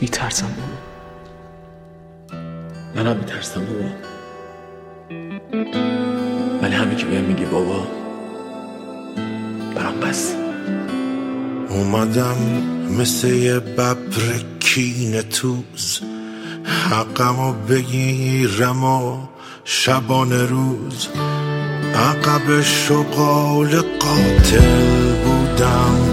میترسم. بابا منم میترسم بابا. ولی همه که بهم میگی بابا برام بس. اومدم مثل یه ببر کین توز. حقمو بگیرم و شبان روز. عقب شغال قاتل بودم.